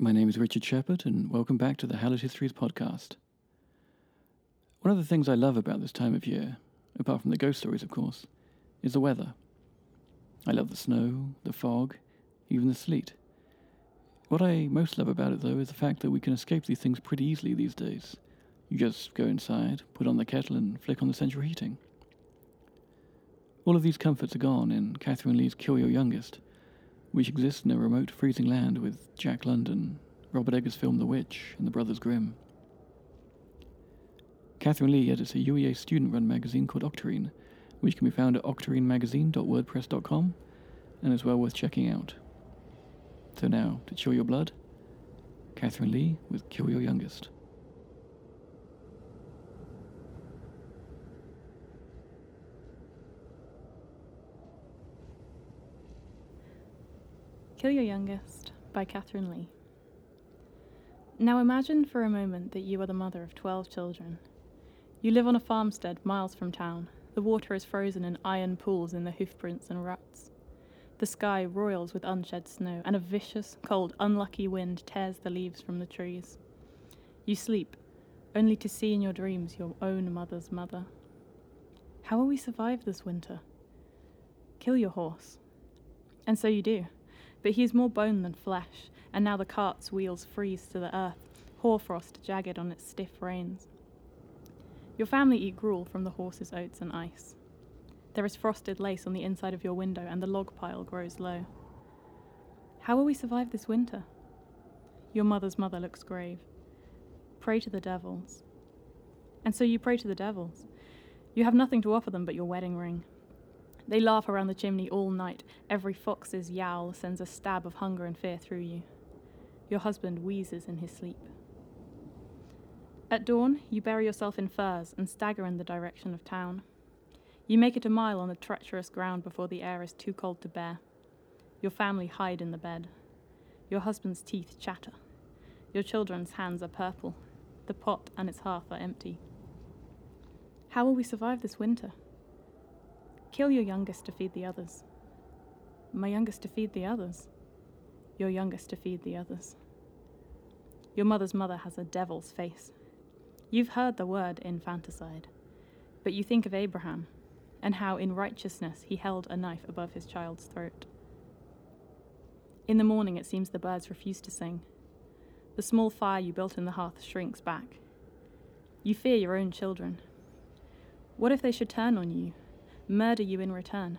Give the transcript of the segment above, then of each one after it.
My name is Richard Shepherd, and welcome back to the Hallowed Histories podcast. One of the things I love about this time of year, apart from the ghost stories, of course, is the weather. I love the snow, the fog, even the sleet. What I most love about it, though, is the fact that we can escape these things pretty easily these days. You just go inside, put on the kettle, and flick on the central heating. All of these comforts are gone in Catherine Lee's Kill Your Youngest, which exists in a remote freezing land with Jack London, Robert Eggers' film The Witch, and the Brothers Grimm. Catherine Lee edits a UEA student run magazine called Octarine, which can be found at octarinemagazine.wordpress.com and is well worth checking out. So now, to chill your blood, Catherine Lee with Kill Your Youngest. Kill Your Youngest by Catherine Lee. Now imagine for a moment that you are the mother of 12 children. You live on a farmstead miles from town. The water is frozen in iron pools in the hoofprints and ruts. The sky roils with unshed snow, and a vicious, cold, unlucky wind tears the leaves from the trees. You sleep, only to see in your dreams your own mother's mother. How will we survive this winter? Kill your horse. And so you do but he is more bone than flesh, and now the cart's wheels freeze to the earth, hoarfrost jagged on its stiff reins. Your family eat gruel from the horse's oats and ice. There is frosted lace on the inside of your window, and the log pile grows low. How will we survive this winter? Your mother's mother looks grave. Pray to the devils. And so you pray to the devils. You have nothing to offer them but your wedding ring. They laugh around the chimney all night. Every fox's yowl sends a stab of hunger and fear through you. Your husband wheezes in his sleep. At dawn, you bury yourself in furs and stagger in the direction of town. You make it a mile on the treacherous ground before the air is too cold to bear. Your family hide in the bed. Your husband's teeth chatter. Your children's hands are purple. The pot and its hearth are empty. How will we survive this winter? Kill your youngest to feed the others. My youngest to feed the others. Your youngest to feed the others. Your mother's mother has a devil's face. You've heard the word infanticide, but you think of Abraham and how in righteousness he held a knife above his child's throat. In the morning, it seems the birds refuse to sing. The small fire you built in the hearth shrinks back. You fear your own children. What if they should turn on you murder you in return.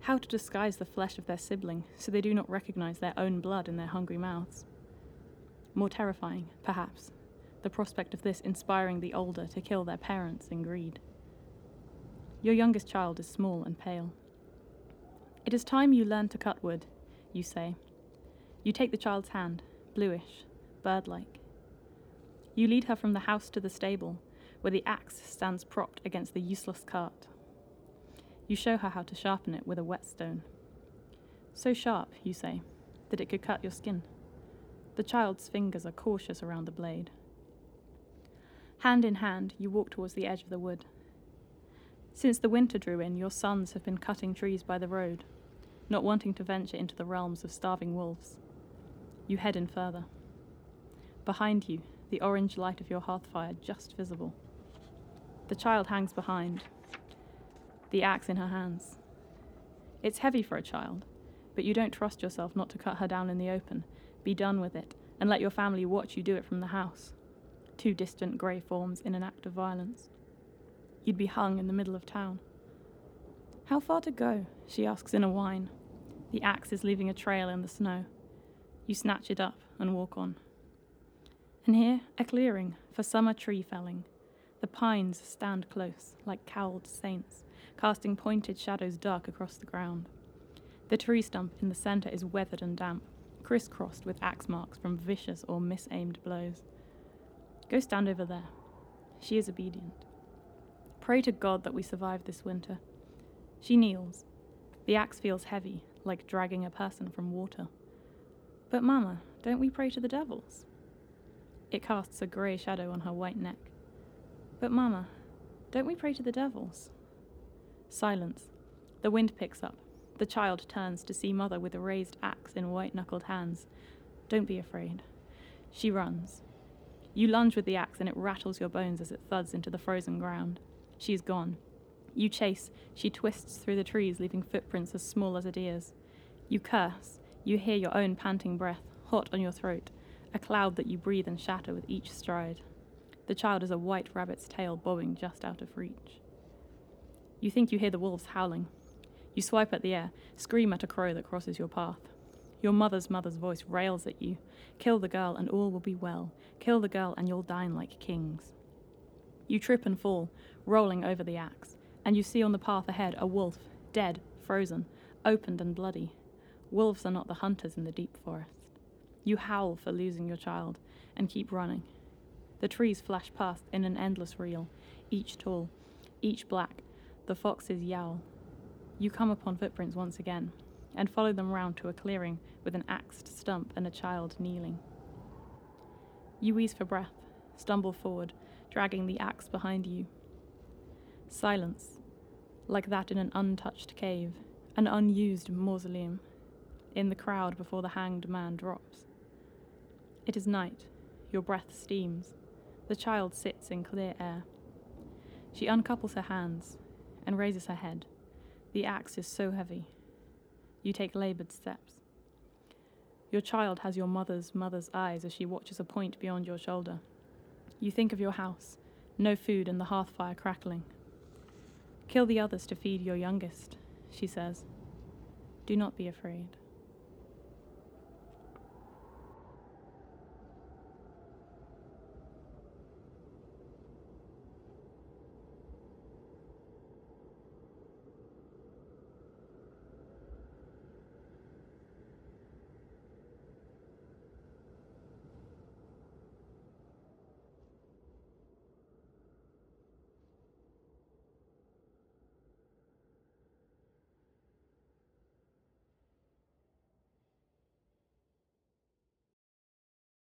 How to disguise the flesh of their sibling so they do not recognize their own blood in their hungry mouths. More terrifying, perhaps, the prospect of this inspiring the older to kill their parents in greed. Your youngest child is small and pale. It is time you learn to cut wood, you say. You take the child's hand, bluish, bird like. You lead her from the house to the stable, where the axe stands propped against the useless cart. You show her how to sharpen it with a whetstone. So sharp, you say, that it could cut your skin. The child's fingers are cautious around the blade. Hand in hand, you walk towards the edge of the wood. Since the winter drew in, your sons have been cutting trees by the road, not wanting to venture into the realms of starving wolves. You head in further. Behind you, the orange light of your hearth fire just visible. The child hangs behind, the axe in her hands. It's heavy for a child, but you don't trust yourself not to cut her down in the open. Be done with it, and let your family watch you do it from the house. Two distant grey forms in an act of violence. You'd be hung in the middle of town. How far to go? she asks in a whine. The axe is leaving a trail in the snow. You snatch it up and walk on. And here, a clearing for summer tree felling. The pines stand close, like cowled saints, casting pointed shadows dark across the ground. The tree stump in the centre is weathered and damp, crisscrossed with axe marks from vicious or misaimed blows. Go stand over there. She is obedient. Pray to God that we survive this winter. She kneels. The axe feels heavy, like dragging a person from water. But, Mamma, don't we pray to the devils? It casts a grey shadow on her white neck. But, Mamma, don't we pray to the devils? Silence. The wind picks up. The child turns to see Mother with a raised axe in white knuckled hands. Don't be afraid. She runs. You lunge with the axe and it rattles your bones as it thuds into the frozen ground. She is gone. You chase. She twists through the trees, leaving footprints as small as a deer's. You curse. You hear your own panting breath, hot on your throat, a cloud that you breathe and shatter with each stride. The child is a white rabbit's tail bobbing just out of reach. You think you hear the wolves howling. You swipe at the air, scream at a crow that crosses your path. Your mother's mother's voice rails at you. Kill the girl and all will be well. Kill the girl and you'll dine like kings. You trip and fall, rolling over the axe, and you see on the path ahead a wolf, dead, frozen, opened and bloody. Wolves are not the hunters in the deep forest. You howl for losing your child and keep running. The trees flash past in an endless reel, each tall, each black. The foxes yowl. You come upon footprints once again and follow them round to a clearing with an axed stump and a child kneeling. You wheeze for breath, stumble forward, dragging the axe behind you. Silence, like that in an untouched cave, an unused mausoleum, in the crowd before the hanged man drops. It is night. Your breath steams. The child sits in clear air. She uncouples her hands and raises her head. The axe is so heavy. You take labored steps. Your child has your mother's mother's eyes as she watches a point beyond your shoulder. You think of your house, no food and the hearth fire crackling. Kill the others to feed your youngest, she says. Do not be afraid.